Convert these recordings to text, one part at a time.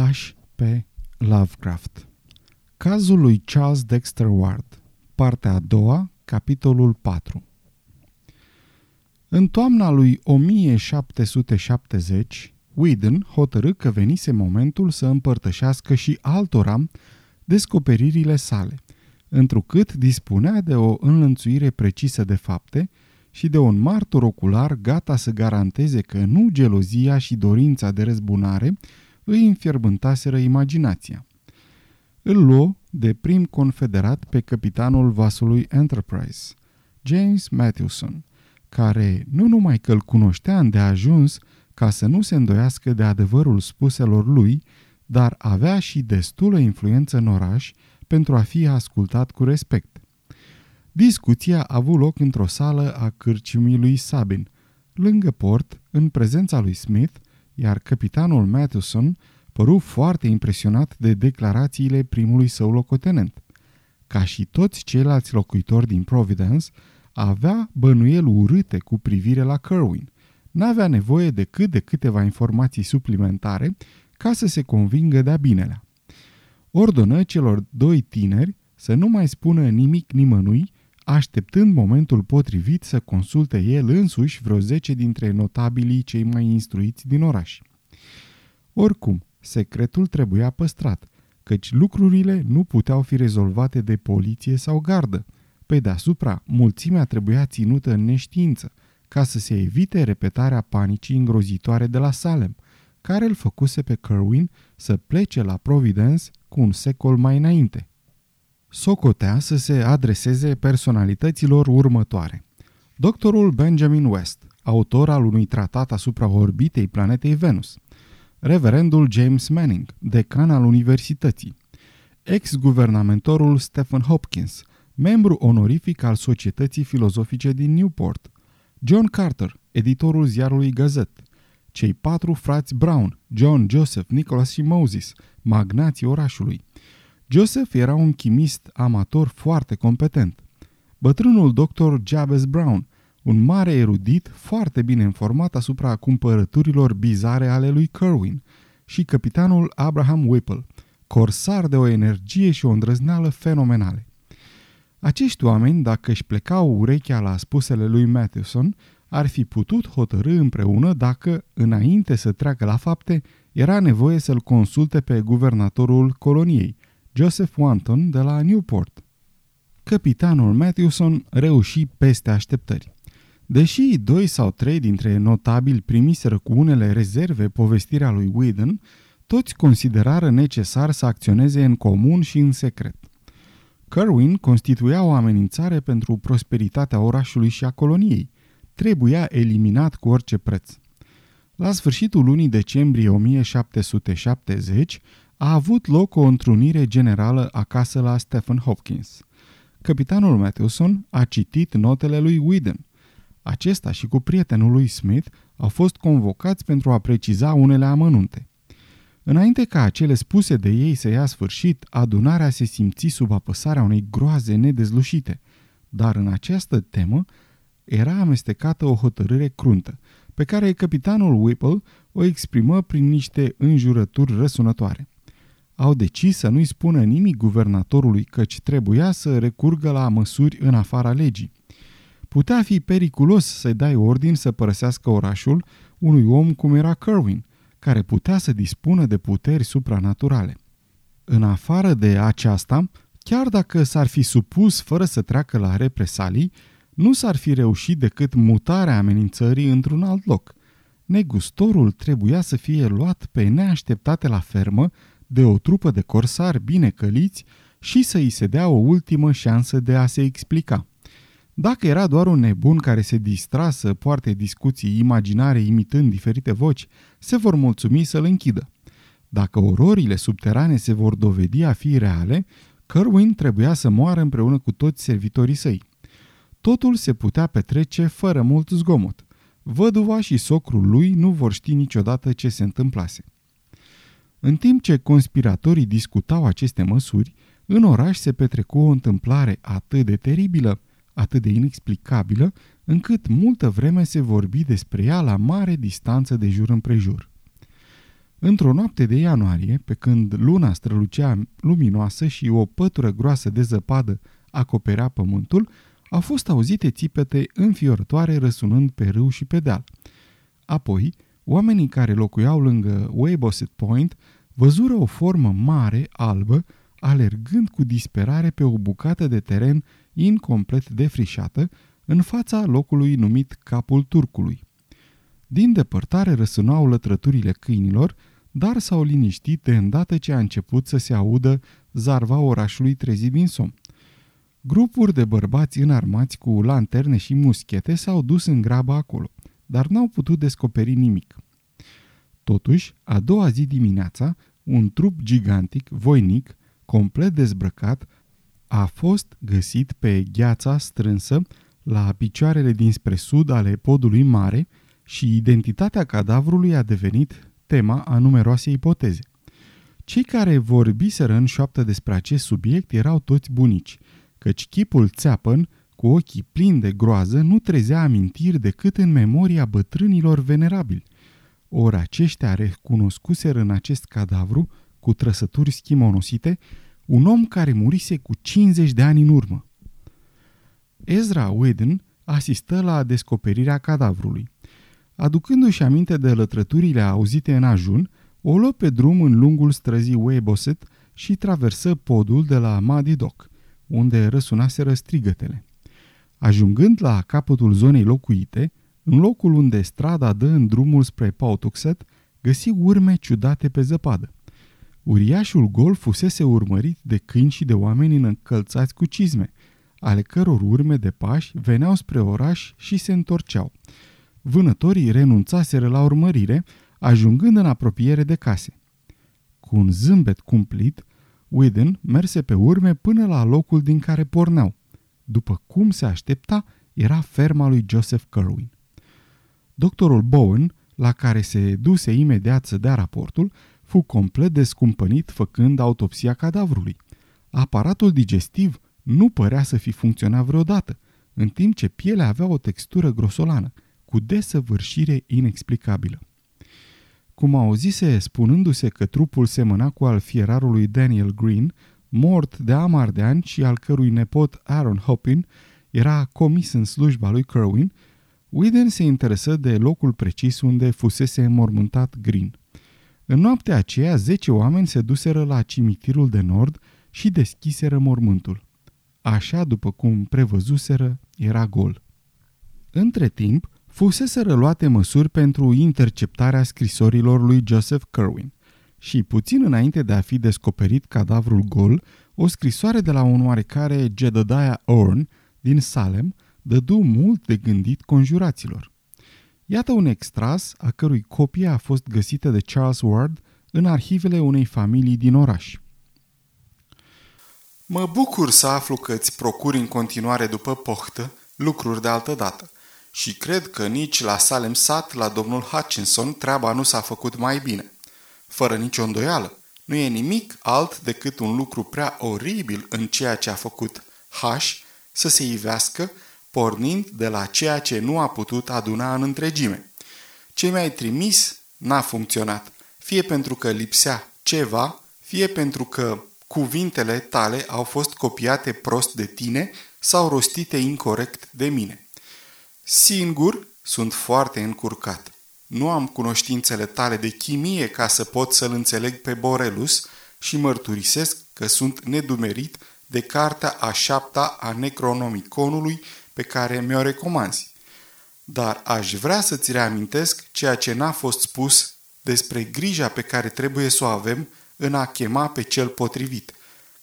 H.P. Lovecraft Cazul lui Charles Dexter Ward Partea a doua, capitolul 4 În toamna lui 1770, Whedon hotărâ că venise momentul să împărtășească și altora descoperirile sale, întrucât dispunea de o înlănțuire precisă de fapte și de un martor ocular gata să garanteze că nu gelozia și dorința de răzbunare îi înfierbântaseră imaginația. Îl luă de prim confederat pe capitanul vasului Enterprise, James Matthewson, care nu numai că îl cunoștea îndeajuns ca să nu se îndoiască de adevărul spuselor lui, dar avea și destulă influență în oraș pentru a fi ascultat cu respect. Discuția a avut loc într-o sală a cârciumii lui Sabin, lângă port, în prezența lui Smith, iar capitanul Matheson păru foarte impresionat de declarațiile primului său locotenent. Ca și toți ceilalți locuitori din Providence, avea bănuieli urâte cu privire la Kerwin. N-avea nevoie decât de câteva informații suplimentare ca să se convingă de-a binelea. Ordonă celor doi tineri să nu mai spună nimic nimănui, așteptând momentul potrivit să consulte el însuși vreo zece dintre notabilii cei mai instruiți din oraș. Oricum, secretul trebuia păstrat, căci lucrurile nu puteau fi rezolvate de poliție sau gardă. Pe deasupra, mulțimea trebuia ținută în neștiință, ca să se evite repetarea panicii îngrozitoare de la Salem, care îl făcuse pe Kerwin să plece la Providence cu un secol mai înainte. Socotea să se adreseze personalităților următoare. Doctorul Benjamin West, autor al unui tratat asupra orbitei planetei Venus – reverendul James Manning, decan al universității, ex-guvernamentorul Stephen Hopkins, membru onorific al Societății Filozofice din Newport, John Carter, editorul ziarului Gazette, cei patru frați Brown, John, Joseph, Nicholas și Moses, magnații orașului. Joseph era un chimist amator foarte competent. Bătrânul doctor Jabez Brown, un mare erudit foarte bine informat asupra cumpărăturilor bizare ale lui Kerwin și capitanul Abraham Whipple, corsar de o energie și o îndrăzneală fenomenale. Acești oameni, dacă își plecau urechea la spusele lui Matheson, ar fi putut hotărâ împreună dacă, înainte să treacă la fapte, era nevoie să-l consulte pe guvernatorul coloniei, Joseph Wanton de la Newport. Capitanul Mathewson reuși peste așteptări. Deși doi sau trei dintre notabili primiseră cu unele rezerve povestirea lui Whedon, toți considerară necesar să acționeze în comun și în secret. Kerwin constituia o amenințare pentru prosperitatea orașului și a coloniei. Trebuia eliminat cu orice preț. La sfârșitul lunii decembrie 1770 a avut loc o întrunire generală acasă la Stephen Hopkins. Capitanul Matthewson a citit notele lui Whedon. Acesta și cu prietenul lui Smith au fost convocați pentru a preciza unele amănunte. Înainte ca acele spuse de ei să ia sfârșit, adunarea se simți sub apăsarea unei groaze nedezlușite, dar în această temă era amestecată o hotărâre cruntă, pe care capitanul Whipple o exprimă prin niște înjurături răsunătoare. Au decis să nu-i spună nimic guvernatorului căci trebuia să recurgă la măsuri în afara legii. Putea fi periculos să-i dai ordin să părăsească orașul unui om cum era Kerwin, care putea să dispună de puteri supranaturale. În afară de aceasta, chiar dacă s-ar fi supus fără să treacă la represalii, nu s-ar fi reușit decât mutarea amenințării într-un alt loc. Negustorul trebuia să fie luat pe neașteptate la fermă de o trupă de corsari bine căliți și să îi se dea o ultimă șansă de a se explica. Dacă era doar un nebun care se distra să poarte discuții imaginare imitând diferite voci, se vor mulțumi să-l închidă. Dacă ororile subterane se vor dovedi a fi reale, Kerwin trebuia să moară împreună cu toți servitorii săi. Totul se putea petrece fără mult zgomot. Văduva și socrul lui nu vor ști niciodată ce se întâmplase. În timp ce conspiratorii discutau aceste măsuri, în oraș se petrecu o întâmplare atât de teribilă, atât de inexplicabilă, încât multă vreme se vorbi despre ea la mare distanță de jur împrejur. Într-o noapte de ianuarie, pe când luna strălucea luminoasă și o pătură groasă de zăpadă acoperea pământul, au fost auzite țipete înfiorătoare răsunând pe râu și pe deal. Apoi, oamenii care locuiau lângă Weybosset Point văzură o formă mare, albă, alergând cu disperare pe o bucată de teren incomplet defrișată, în fața locului numit Capul Turcului. Din depărtare răsunau lătrăturile câinilor, dar s-au liniștit de îndată ce a început să se audă zarva orașului trezit din somn. Grupuri de bărbați înarmați cu lanterne și muschete s-au dus în grabă acolo, dar n-au putut descoperi nimic. Totuși, a doua zi dimineața, un trup gigantic, voinic, complet dezbrăcat, a fost găsit pe gheața strânsă la picioarele dinspre sud ale podului mare și identitatea cadavrului a devenit tema a numeroase ipoteze. Cei care vorbiseră în șoaptă despre acest subiect erau toți bunici, căci chipul țeapăn, cu ochii plini de groază, nu trezea amintiri decât în memoria bătrânilor venerabili. Ori aceștia recunoscuseră în acest cadavru, cu trăsături schimonosite, un om care murise cu 50 de ani în urmă. Ezra Whedon asistă la descoperirea cadavrului. Aducându-și aminte de lătrăturile auzite în ajun, o luă pe drum în lungul străzii Weybosset și traversă podul de la Muddy Dock, unde răsunaseră strigătele. Ajungând la capătul zonei locuite, în locul unde strada dă în drumul spre Pautuxet, găsi urme ciudate pe zăpadă. Uriașul gol fusese urmărit de câini și de oameni încălțați cu cizme, ale căror urme de pași veneau spre oraș și se întorceau. Vânătorii renunțaseră la urmărire, ajungând în apropiere de case. Cu un zâmbet cumplit, Whedon merse pe urme până la locul din care porneau. După cum se aștepta, era ferma lui Joseph Kerwin. Doctorul Bowen, la care se duse imediat să dea raportul, fu complet descumpănit făcând autopsia cadavrului. Aparatul digestiv nu părea să fi funcționat vreodată, în timp ce pielea avea o textură grosolană, cu desăvârșire inexplicabilă. Cum auzise spunându-se că trupul semăna cu al fierarului Daniel Green, mort de amar de ani și al cărui nepot Aaron Hopin era comis în slujba lui Kerwin, Whedon se interesă de locul precis unde fusese înmormântat Green. În noaptea aceea, zece oameni se duseră la cimitirul de nord și deschiseră mormântul. Așa după cum prevăzuseră, era gol. Între timp, fusese luate măsuri pentru interceptarea scrisorilor lui Joseph Kerwin și, puțin înainte de a fi descoperit cadavrul gol, o scrisoare de la un oarecare Jedediah Orn din Salem dădu mult de gândit conjuraților. Iată un extras a cărui copie a fost găsită de Charles Ward în arhivele unei familii din oraș. Mă bucur să aflu că îți procuri în continuare după pohtă lucruri de altă dată și cred că nici la Salem Sat, la domnul Hutchinson, treaba nu s-a făcut mai bine. Fără nicio îndoială, nu e nimic alt decât un lucru prea oribil în ceea ce a făcut H să se ivească pornind de la ceea ce nu a putut aduna în întregime. Ce mi-ai trimis n-a funcționat, fie pentru că lipsea ceva, fie pentru că cuvintele tale au fost copiate prost de tine sau rostite incorrect de mine. Singur sunt foarte încurcat. Nu am cunoștințele tale de chimie ca să pot să-l înțeleg pe Borelus și mărturisesc că sunt nedumerit de cartea a șapta a Necronomiconului pe care mi-o recomanzi. Dar aș vrea să-ți reamintesc ceea ce n-a fost spus despre grija pe care trebuie să o avem în a chema pe cel potrivit,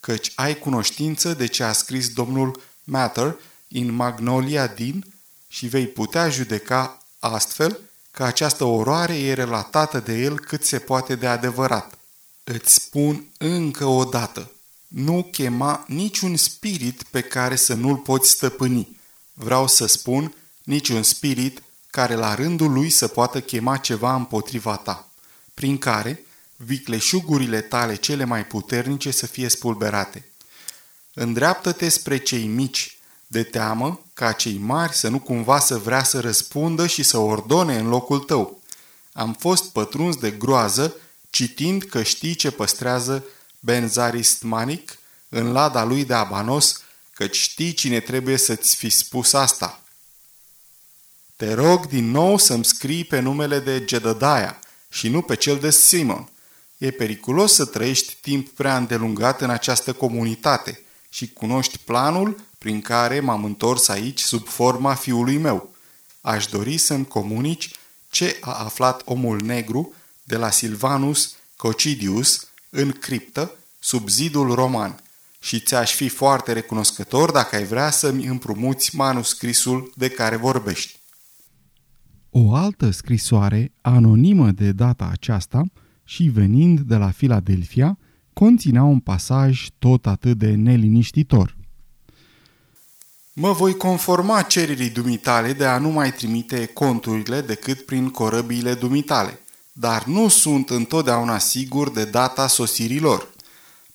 căci ai cunoștință de ce a scris domnul Matter în Magnolia din și vei putea judeca astfel că această oroare e relatată de el cât se poate de adevărat. Îți spun încă o dată, nu chema niciun spirit pe care să nu-l poți stăpâni vreau să spun, niciun spirit care la rândul lui să poată chema ceva împotriva ta, prin care vicleșugurile tale cele mai puternice să fie spulberate. Îndreaptă-te spre cei mici, de teamă ca cei mari să nu cumva să vrea să răspundă și să ordone în locul tău. Am fost pătruns de groază citind că știi ce păstrează Benzarist Manic în lada lui de abanos, că știi cine trebuie să-ți fi spus asta. Te rog din nou să-mi scrii pe numele de Jedediah și nu pe cel de Simon. E periculos să trăiești timp prea îndelungat în această comunitate și cunoști planul prin care m-am întors aici sub forma fiului meu. Aș dori să-mi comunici ce a aflat omul negru de la Silvanus Cocidius în criptă sub zidul roman și ți-aș fi foarte recunoscător dacă ai vrea să-mi împrumuți manuscrisul de care vorbești. O altă scrisoare, anonimă de data aceasta și venind de la Filadelfia, conținea un pasaj tot atât de neliniștitor. Mă voi conforma cererii dumitale de a nu mai trimite conturile decât prin corăbiile dumitale, dar nu sunt întotdeauna sigur de data sosirilor.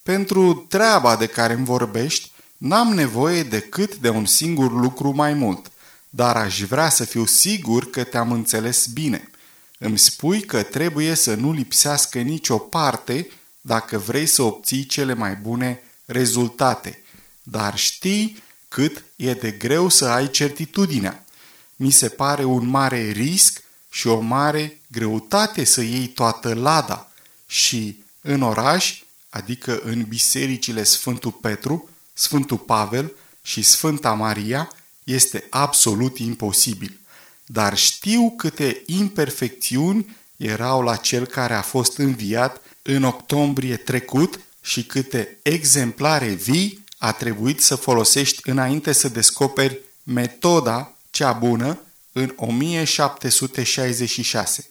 Pentru treaba de care îmi vorbești, n-am nevoie decât de un singur lucru mai mult, dar aș vrea să fiu sigur că te-am înțeles bine. Îmi spui că trebuie să nu lipsească nicio parte dacă vrei să obții cele mai bune rezultate, dar știi cât e de greu să ai certitudinea. Mi se pare un mare risc și o mare greutate să iei toată lada și în oraș, adică în bisericile Sfântul Petru, Sfântul Pavel și Sfânta Maria, este absolut imposibil. Dar știu câte imperfecțiuni erau la cel care a fost înviat în octombrie trecut și câte exemplare vii a trebuit să folosești înainte să descoperi metoda cea bună în 1766.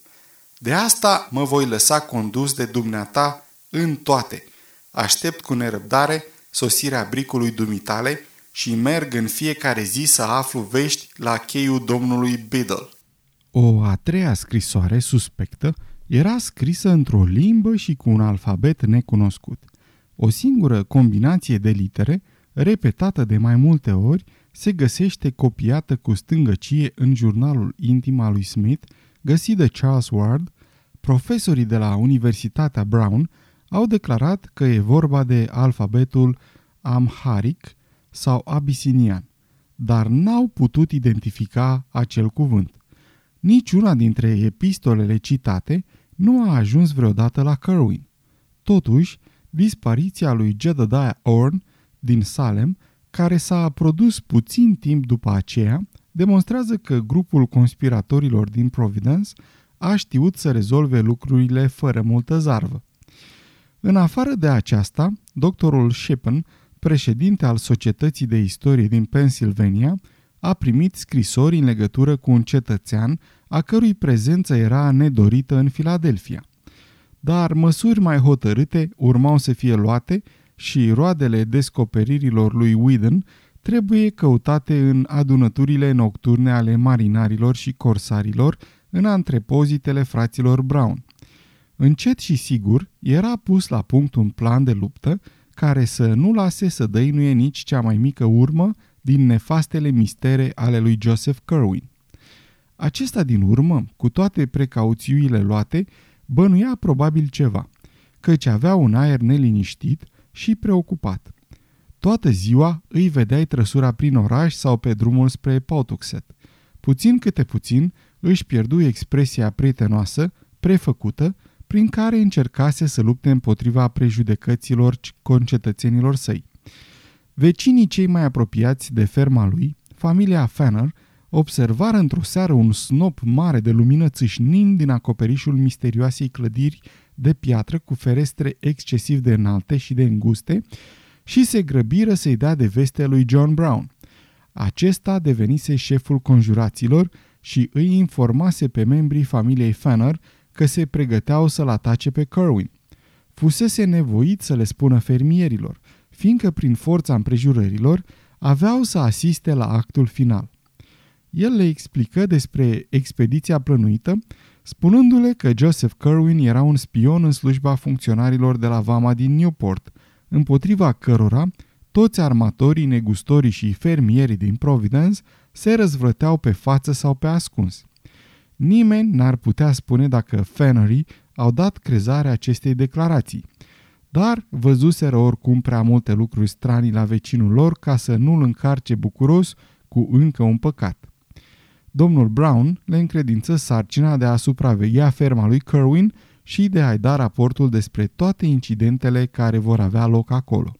De asta mă voi lăsa condus de dumneata în toate. Aștept cu nerăbdare sosirea bricului dumitale și merg în fiecare zi să aflu vești la cheiul domnului Biddle. O a treia scrisoare suspectă era scrisă într-o limbă și cu un alfabet necunoscut. O singură combinație de litere, repetată de mai multe ori, se găsește copiată cu stângăcie în jurnalul intim al lui Smith, găsit de Charles Ward, profesorii de la Universitatea Brown au declarat că e vorba de alfabetul Amharic sau Abisinian, dar n-au putut identifica acel cuvânt. Niciuna dintre epistolele citate nu a ajuns vreodată la Kerwin. Totuși, dispariția lui Jedediah Orn din Salem, care s-a produs puțin timp după aceea, demonstrează că grupul conspiratorilor din Providence a știut să rezolve lucrurile fără multă zarvă. În afară de aceasta, doctorul Shippen, președinte al Societății de Istorie din Pennsylvania, a primit scrisori în legătură cu un cetățean a cărui prezență era nedorită în Filadelfia. Dar măsuri mai hotărâte urmau să fie luate și roadele descoperirilor lui Whedon trebuie căutate în adunăturile nocturne ale marinarilor și corsarilor în antrepozitele fraților Brown. Încet și sigur era pus la punct un plan de luptă care să nu lase să dăinuie nici cea mai mică urmă din nefastele mistere ale lui Joseph Kerwin. Acesta din urmă, cu toate precauțiile luate, bănuia probabil ceva, căci avea un aer neliniștit și preocupat. Toată ziua îi vedeai trăsura prin oraș sau pe drumul spre Pautuxet. Puțin câte puțin își pierdu expresia prietenoasă, prefăcută, prin care încercase să lupte împotriva prejudecăților concetățenilor săi. Vecinii cei mai apropiați de ferma lui, familia Fanner, observară într-o seară un snop mare de lumină țâșnind din acoperișul misterioasei clădiri de piatră cu ferestre excesiv de înalte și de înguste și se grăbiră să-i dea de veste lui John Brown. Acesta devenise șeful conjuraților și îi informase pe membrii familiei Fanner că se pregăteau să-l atace pe Kerwin. Fusese nevoit să le spună fermierilor, fiindcă prin forța împrejurărilor aveau să asiste la actul final. El le explică despre expediția plănuită, spunându-le că Joseph Kerwin era un spion în slujba funcționarilor de la Vama din Newport, împotriva cărora toți armatorii, negustorii și fermierii din Providence se răzvrăteau pe față sau pe ascuns. Nimeni n-ar putea spune dacă Fannery au dat crezare acestei declarații. Dar văzuseră oricum prea multe lucruri stranii la vecinul lor ca să nu-l încarce bucuros cu încă un păcat. Domnul Brown le încredință sarcina de a supraveghea ferma lui Kerwin și de a-i da raportul despre toate incidentele care vor avea loc acolo.